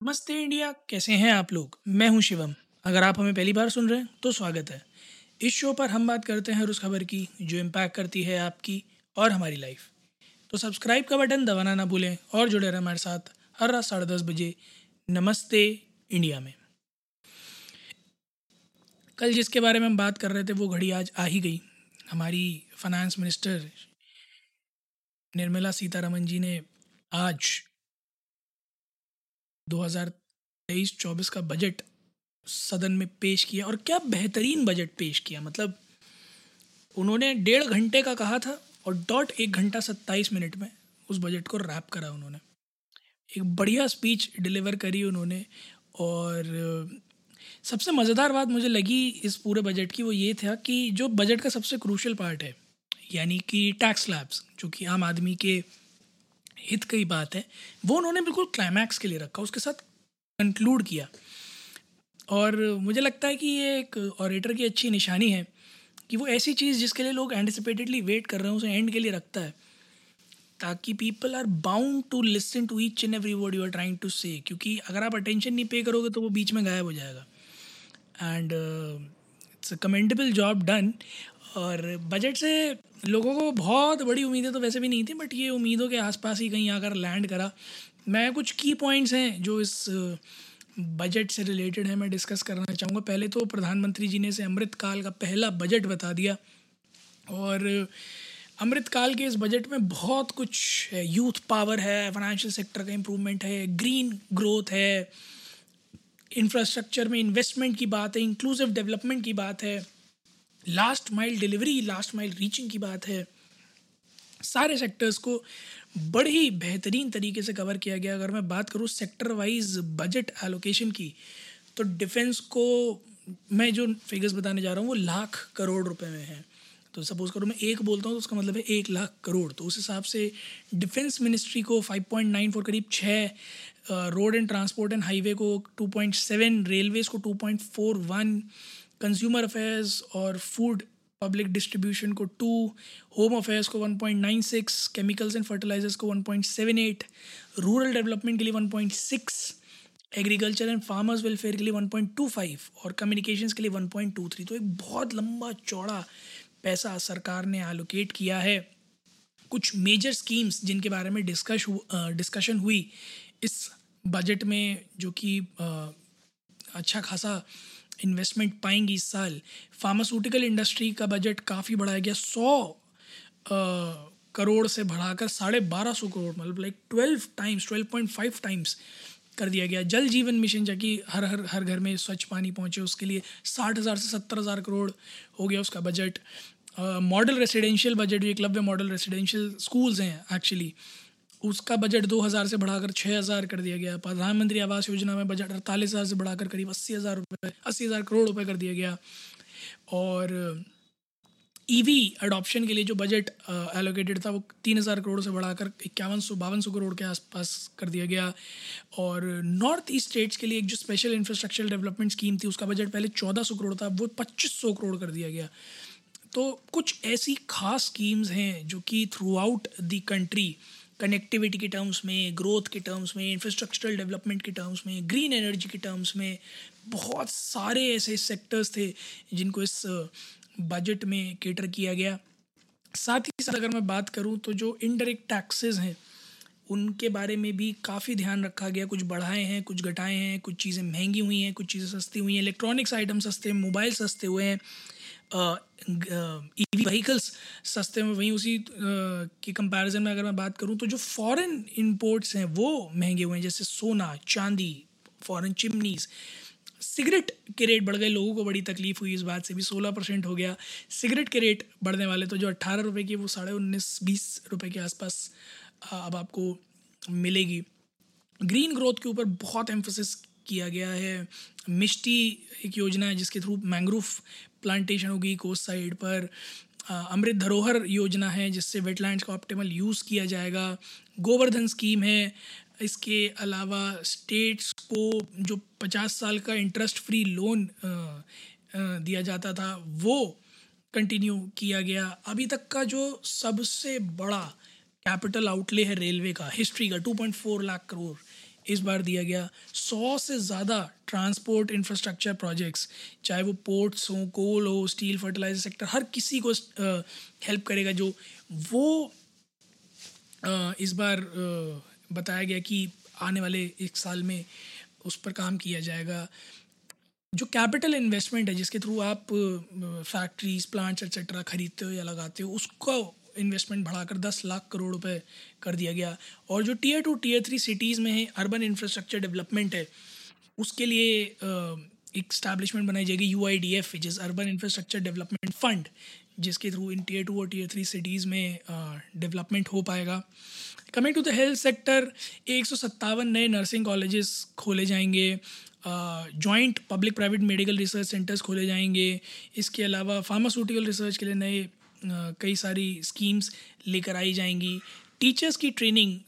नमस्ते इंडिया। कैसे हैं आप लोग? मैं हूँ शिवम। अगर आप हमें पहली बार सुन रहे हैं तो स्वागत है। इस शो पर हम बात करते हैं हर उस खबर की, जो इम्पैक्ट करती है आपकी और हमारी लाइफ तो सब्सक्राइब का बटन दबाना ना भूलें और जुड़े रहें हमारे साथ हर रात साढ़े दस बजे नमस्ते इंडिया में। कल जिसके बारे में हम बात कर रहे थे, वो घड़ी आज आ ही गई। हमारी फाइनेंस मिनिस्टर निर्मला सीतारमन जी ने आज 2023-24 का बजट सदन में पेश किया और क्या बेहतरीन बजट पेश किया। मतलब उन्होंने डेढ़ घंटे का कहा था और डॉट एक घंटा सत्ताईस मिनट में उस बजट को रैप करा उन्होंने। एक बढ़िया स्पीच डिलीवर करी उन्होंने और सबसे मज़ेदार बात मुझे लगी इस पूरे बजट की वो ये था कि जो बजट का सबसे क्रूशल पार्ट है, यानी कि टैक्स स्लैब्स जो कि आम आदमी के हित की बात है, वो उन्होंने बिल्कुल क्लाइमैक्स के लिए रखा, उसके साथ कंक्लूड किया। और मुझे लगता है कि ये एक ऑरेटर की अच्छी निशानी है कि वो ऐसी चीज़ जिसके लिए लोग एंटिसिपेटेडली वेट कर रहे हैं, उसे एंड के लिए रखता है, ताकि people are bound to listen to each and every word you are trying to say क्योंकि अगर आप अटेंशन नहीं पे करोगे तो वो बीच में गायब हो जाएगा। And it's a commendable job done और बजट से लोगों को बहुत बड़ी उम्मीदें तो वैसे भी नहीं थी बट ये उम्मीदों के आसपास ही कहीं आकर लैंड करा। मैं कुछ की पॉइंट्स हैं जो इस बजट से रिलेटेड है, मैं डिस्कस करना चाहूँगा। पहले तो प्रधानमंत्री जी ने इसे अमृतकाल का पहला बजट बता दिया। और अमृतकाल के इस बजट में बहुत कुछ यूथ पावर है फाइनेंशियल सेक्टर का इम्प्रूवमेंट है ग्रीन ग्रोथ है इंफ्रास्ट्रक्चर में इन्वेस्टमेंट की बात है इंक्लूसिव डेवलपमेंट की बात है। Last mile delivery last mile reaching की बात है। सारे सेक्टर्स को बड़े ही बेहतरीन तरीके से कवर किया गया। अगर मैं बात करूँ सेक्टर वाइज बजट एलोकेशन की तो डिफेंस को मैं जो फिगर्स बताने जा रहा हूँ, वो लाख करोड़ रुपए में है। तो सपोज़ करो मैं एक बोलता हूँ तो उसका मतलब है एक लाख करोड़। तो उस हिसाब से डिफेंस मिनिस्ट्री को 5.94 करीब छः road and transport and highway को 2.7 रेलवेज़ को 2.41 कंज्यूमर अफेयर्स और फ़ूड पब्लिक डिस्ट्रीब्यूशन को टू होम अफेयर्स को 1.96 केमिकल्स एंड फर्टिलाइजर्स को 1.78 रूरल डेवलपमेंट के लिए 1.6 एग्रीकल्चर एंड फार्मर्स वेलफेयर के लिए 1.25 और कम्युनिकेशंस के लिए 1.23 तो एक बहुत लंबा चौड़ा पैसा सरकार ने एलोकेट किया है। कुछ मेजर स्कीम्स जिनके बारे में डिस्कश डिस्कशन हुई इस बजट में जो कि अच्छा खासा इन्वेस्टमेंट पाएँगी इस साल। फार्मास्यूटिकल इंडस्ट्री का बजट काफ़ी बढ़ाया गया, सौ करोड़ से बढ़ाकर साढ़े बारह सौ करोड़ मतलब like twelve times twelve point five times कर दिया गया। जल जीवन मिशन जबकि हर हर हर घर में स्वच्छ पानी पहुँचे, उसके लिए साठ हज़ार से सत्तर हज़ार करोड़ हो गया उसका बजट। मॉडल रेसिडेंशियल बजट जो एकलव्य मॉडल रेसिडेंशियल स्कूल्स हैं एक्चुअली उसका बजट दो हज़ार से बढ़ाकर छः हज़ार कर दिया गया। प्रधानमंत्री आवास योजना में बजट अड़तालीस हज़ार से बढ़ाकर करीब अस्सी हज़ार रुपये अस्सी हज़ार करोड़ रुपए कर दिया गया। और ईवी e अडॉप्शन के लिए जो बजट एलोकेटेड था वो तीन हज़ार करोड़ से बढ़ाकर इक्यावन सौ, बावन सौ करोड़ के आसपास कर दिया गया। और नॉर्थ ईस्ट स्टेट्स के लिए एक जो स्पेशल इंफ्रास्ट्रक्चर डेवलपमेंट स्कीम थी, उसका बजट पहले चौदह सौ करोड़ था, वो पच्चीस सौ करोड़ कर दिया गया। तो कुछ ऐसी खास स्कीम्स हैं जो कि throughout the country connectivity के टर्म्स में ग्रोथ के टर्म्स में इंफ्रास्ट्रक्चरल डेवलपमेंट के टर्म्स में ग्रीन एनर्जी के टर्म्स में, बहुत सारे ऐसे सेक्टर्स थे जिनको इस बजट में केटर किया गया। साथ ही साथ अगर मैं बात करूँ तो जो इनडायरेक्ट टैक्सेस हैं, उनके बारे में भी काफ़ी ध्यान रखा गया। कुछ बढ़ाए हैं, कुछ घटाए हैं, कुछ चीज़ें महँगी हुई हैं, कुछ चीज़ें सस्ती हुई हैं। इलेक्ट्रॉनिक्स आइटम सस्ते मोबाइल सस्ते हुए हैं। ईवी व्हीकल्स सस्ते में वहीं उसी की कंपैरिजन में अगर मैं बात करूँ तो जो फॉरेन इंपोर्ट्स हैं वो महँगे हुए हैं, जैसे सोना, चांदी फॉरेन चिमनीज सिगरेट के रेट बढ़ गए। लोगों को बड़ी तकलीफ़ हुई इस बात से भी। सोलह परसेंट हो गया। सिगरेट के रेट बढ़ने वाले तो जो अट्ठारह रुपये की, वो साढ़े उन्नीस, बीस रुपये के आसपास अब आपको मिलेगी। ग्रीन ग्रोथ के ऊपर बहुत एम्फोसिस किया गया है। मिष्टी एक योजना है जिसके थ्रू मैंग्रोव प्लांटेशन होगी कोस्ट साइड पर। अमृत धरोहर योजना है, जिससे वेटलैंड्स का ऑप्टिमल यूज़ किया जाएगा। गोवर्धन स्कीम है। इसके अलावा स्टेट्स को जो पचास साल का इंटरेस्ट फ्री लोन दिया जाता था, वो कंटिन्यू किया गया। अभी तक का जो सबसे बड़ा कैपिटल आउटले है रेलवे का हिस्ट्री का 2.4 लाख करोड़ इस बार दिया गया सौ से ज़्यादा ट्रांसपोर्ट इंफ्रास्ट्रक्चर प्रोजेक्ट्स, चाहे वो पोर्ट्स हों, कोल हो, स्टील फर्टिलाइज़र सेक्टर, हर किसी को हेल्प करेगा जो वो इस बार बताया गया कि आने वाले एक साल में उस पर काम किया जाएगा। जो कैपिटल इन्वेस्टमेंट है, जिसके थ्रू आप फैक्ट्रीज, प्लांट्स एक्सेट्रा खरीदते हो या लगाते हो, उसको इन्वेस्टमेंट बढ़ाकर दस लाख करोड़ रुपए कर दिया गया। और जो tier two tier three cities में है अर्बन इंफ्रास्ट्रक्चर डेवलपमेंट है, उसके लिए एक स्टैब्लिशमेंट बनाई जाएगी यू आई डी एफ़ जिस अर्बन इंफ्रास्ट्रक्चर डेवलपमेंट फंड जिसके थ्रू इन टीयर टू और टीयर थ्री सिटीज़ में डेवलपमेंट हो पाएगा। Coming to the health sector एक सौ सत्तावन नए नर्सिंग कॉलेजेस खोले जाएँगे joint public private medical research centres खोले जाएँगे। इसके अलावा फार्मास्यूटिकल रिसर्च के लिए नए कई सारी स्कीम्स लेकर आई जाएँगी। टीचर्स की ट्रेनिंग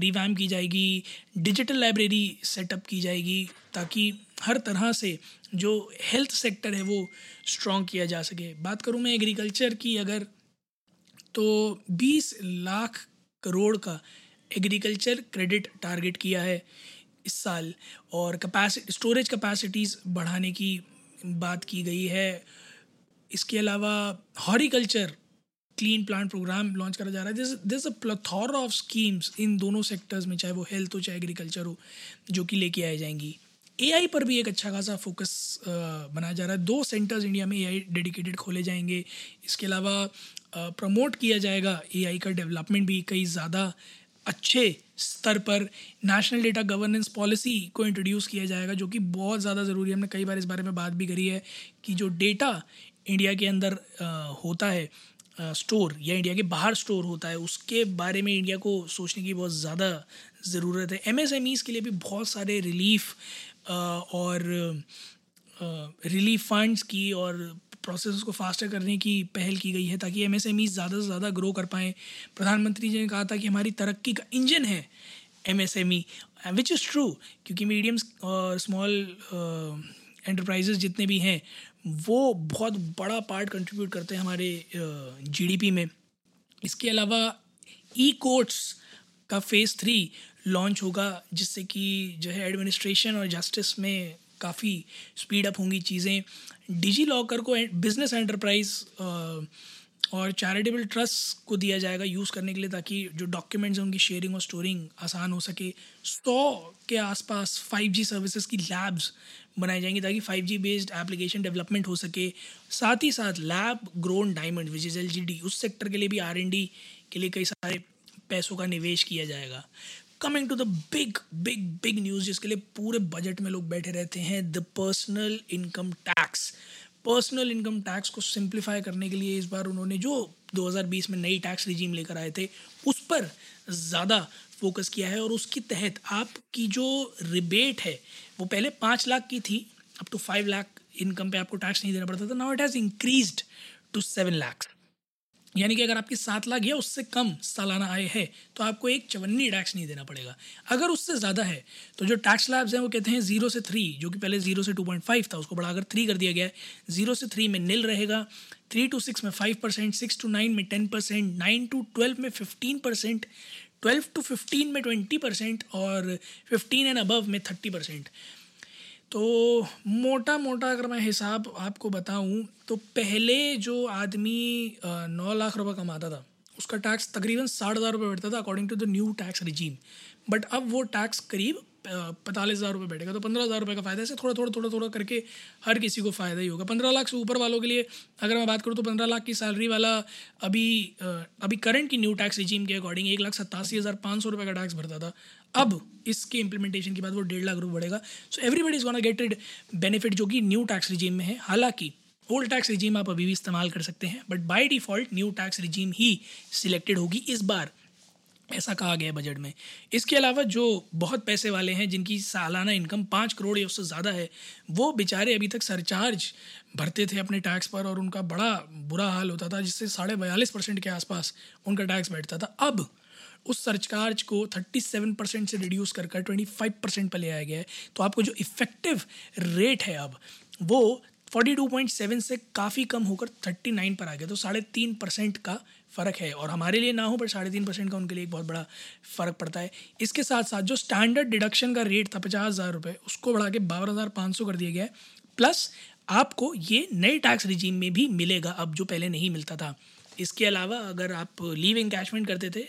रिवैम की जाएगी डिजिटल लाइब्रेरी सेटअप की जाएगी, ताकि हर तरह से जो हेल्थ सेक्टर है वो स्ट्रॉन्ग किया जा सके। बात करूँ मैं एग्रीकल्चर की अगर तो 20 लाख करोड़ का एग्रीकल्चर क्रेडिट टारगेट किया है इस साल, और कैपेसिटी स्टोरेज कैपेसिटीज़ बढ़ाने की बात की गई है। इसके अलावा horticulture clean plant programme launch करा जा रहा है। This a plethora of schemes इन दोनों सेक्टर्स में, चाहे वो हेल्थ हो, चाहे एग्रीकल्चर हो, जो कि लेके आए जाएँगी। एआई पर भी एक अच्छा खासा फोकस बनाया जा रहा है। दो सेंटर्स इंडिया में एआई डेडिकेटेड खोले जाएँगे। इसके अलावा प्रमोट किया जाएगा एआई का डेवलपमेंट भी कई ज़्यादा अच्छे स्तर पर। नेशनल डेटा गवर्नेंस पॉलिसी को इंट्रोड्यूस किया जाएगा, जो कि बहुत ज़्यादा ज़रूरी है। हमने कई बार इस बारे में बात भी करी है कि जो डेटा इंडिया के अंदर होता है स्टोर या इंडिया के बाहर स्टोर होता है, उसके बारे में इंडिया को सोचने की बहुत ज़्यादा ज़रूरत है। एम एस के लिए भी बहुत सारे रिलीफ और रिलीफ फंड्स की और प्रोसेस को फास्टर करने की पहल की गई है ताकि एम एस ज़्यादा से ज़्यादा ग्रो कर पाएँ। प्रधानमंत्री जी ने कहा था कि हमारी तरक्की का इंजन है M S M E which is true क्योंकि मीडियम्स और स्मॉल एंटरप्राइजेज जितने भी हैं, वो बहुत बड़ा पार्ट कंट्रीब्यूट करते हैं हमारे जीडीपी में। इसके अलावा ई कोर्ट्स का फ़ेज़ थ्री लॉन्च होगा, जिससे कि जो है एडमिनिस्ट्रेशन और जस्टिस में काफ़ी स्पीड अप होंगी चीज़ें। डिजी लॉकर को बिज़नेस एंटरप्राइज और चैरिटेबल ट्रस्ट को दिया जाएगा यूज़ करने के लिए, ताकि जो डॉक्यूमेंट्स हैं उनकी शेयरिंग और स्टोरिंग आसान हो सके। सौ के आसपास फाइव जी सर्विसेज़ की लैब्स बनाई जाएँगी ताकि five G based application development हो सके। साथ ही साथ lab grown diamond which is L उस सेक्टर के लिए भी आरएनडी के लिए कई सारे पैसों का निवेश किया जाएगा। Coming to the big big big news जिसके लिए पूरे बजट में लोग बैठे रहते हैं the personal income tax personal income tax को सिंप्लीफाई करने के लिए इस बार उन्होंने जो 2020 में नई टैक्स रिजीम लेकर आए थे, उस पर ज़्यादा फोकस किया है और उसके तहत आपकी जो रिबेट है, वो पहले पाँच लाख की थी, अब तो फाइव लाख इनकम पे आपको टैक्स नहीं देना पड़ता था now it has increase to seven lakhs यानी कि अगर आपकी सात लाख या उससे कम सालाना आय है तो आपको एक चवन्नी टैक्स नहीं देना पड़ेगा। अगर उससे ज़्यादा है तो जो टैक्स लैब्स हैं, वो कहते हैं ज़ीरो से थ्री जो कि पहले ज़ीरो से टू पॉइंट फाइव था, उसको बढ़ाकर थ्री कर दिया गया है ज़ीरो से थ्री में नील रहेगा थ्री टू सिक्स में five percent six to nine में ten percent nine to twelve में fifteen percent twelve to fifteen में ट्वेंटी परसेंट और फिफ्टीन एंड अबव में थर्टी परसेंट तो मोटा मोटा अगर मैं हिसाब आपको बताऊँ तो पहले जो आदमी नौ लाख रुपए कमाता था, उसका टैक्स तकरीबन साठ हज़ार रुपये बैठता था according to the new tax regime but अब वो टैक्स करीब पैंतालीस हज़ार रुपये बैठेगा। तो पंद्रह हज़ार रुपये का फ़ायदा ऐसे थोड़ा थोड़ा थोड़ा थोड़ा करके हर किसी को फ़ायदा ही होगा। पंद्रह लाख से ऊपर वालों के लिए अगर मैं बात करूँ तो पंद्रह लाख की सैलरी वाला अभी अभी करंट की न्यू टैक्स रिजीम के अकॉर्डिंग एक लाख सत्तासी हज़ार पाँच सौ रुपये का टैक्स भरता था। अब इसके इम्प्लीमेंटेशन के बाद वो डेढ़ लाख रुपये बढ़ेगा। So everybody is gonna get the benefit जो कि न्यू टैक्स रिजीम में है। हालाँकि ओल्ड टैक्स रिजीम आप अभी भी इस्तेमाल कर सकते हैं। But by default new tax regime he selected होगी इस बार। ऐसा कहा गया है बजट में। इसके अलावा जो बहुत पैसे वाले हैं, जिनकी सालाना इनकम पाँच करोड़ या उससे ज़्यादा है, वो बेचारे अभी तक सरचार्ज भरते थे अपने टैक्स पर और उनका बड़ा बुरा हाल होता था, जिससे साढ़े बयालीस परसेंट के आसपास उनका टैक्स बैठता था। अब उस सरचार्ज को थर्टी सेवन परसेंट से रिड्यूस कर कर ट्वेंटी फाइव परसेंट पर ले आया गया है। तो आपको जो इफ़ेक्टिव रेट है अब, वो फोर्टी टू पॉइंट सेवन से काफ़ी कम होकर थर्टी नाइन पर आ गया। तो साढ़े तीन परसेंट का फ़र्क है और हमारे लिए ना हो, पर साढ़े तीन परसेंट का उनके लिए एक बहुत बड़ा फ़र्क पड़ता है। इसके साथ साथ जो स्टैंडर्ड डिडक्शन का रेट था, पचास हज़ार रुपये उसको बढ़ा के बारह हज़ार पाँच सौ कर दिया गया है। प्लस आपको ये नए टैक्स रिजीम में भी मिलेगा, अब जो पहले नहीं मिलता था। इसके अलावा अगर आप लीव इंकैशमेंट करते थे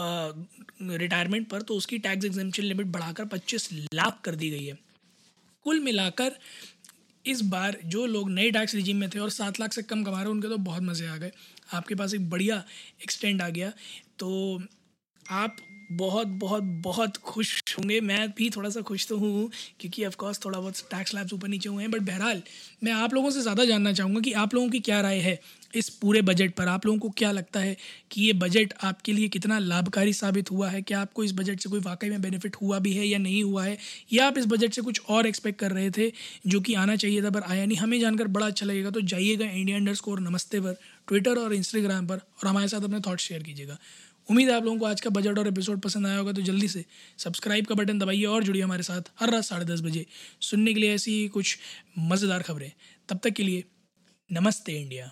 रिटायरमेंट पर तो उसकी टैक्स एग्जामेशन लिमिट बढ़ाकर पच्चीस लाख कर दी गई है। कुल मिलाकर, इस बार जो लोग नए टैक्स रिजीम में थे और सात लाख से कम कमा रहे उनके तो बहुत मज़े आ गए। आपके पास एक बढ़िया एक्सटेंड आ गया। तो आप बहुत बहुत बहुत खुश होंगे। मैं भी थोड़ा सा खुश तो हूँ, क्योंकि ऑफकोर्स थोड़ा बहुत टैक्स लैब्स ऊपर नीचे हुए हैं। बट बहरहाल, मैं आप लोगों से ज़्यादा जानना चाहूँगा कि आप लोगों की क्या राय है। इस पूरे बजट पर आप लोगों को क्या लगता है कि ये बजट आपके लिए कितना लाभकारी साबित हुआ है? क्या आपको इस बजट से कोई वाकई में बेनिफिट हुआ भी है या नहीं हुआ है? या आप इस बजट से कुछ और एक्सपेक्ट कर रहे थे जो कि आना चाहिए था, पर आया नहीं? हमें जानकर बड़ा अच्छा लगेगा। तो जाइएगा इंडिया अंडर स्कोर नमस्ते पर ट्विटर और इंस्टाग्राम पर, और हमारे साथ अपने थाट्स शेयर कीजिएगा। उम्मीद है आप लोगों को आज का बजट और एपिसोड पसंद आया होगा तो जल्दी से सब्सक्राइब का बटन दबाइए और जुड़िए हमारे साथ हर रात साढ़े दस बजे सुनने के लिए ऐसी कुछ मज़ेदार खबरें। तब तक के लिए नमस्ते इंडिया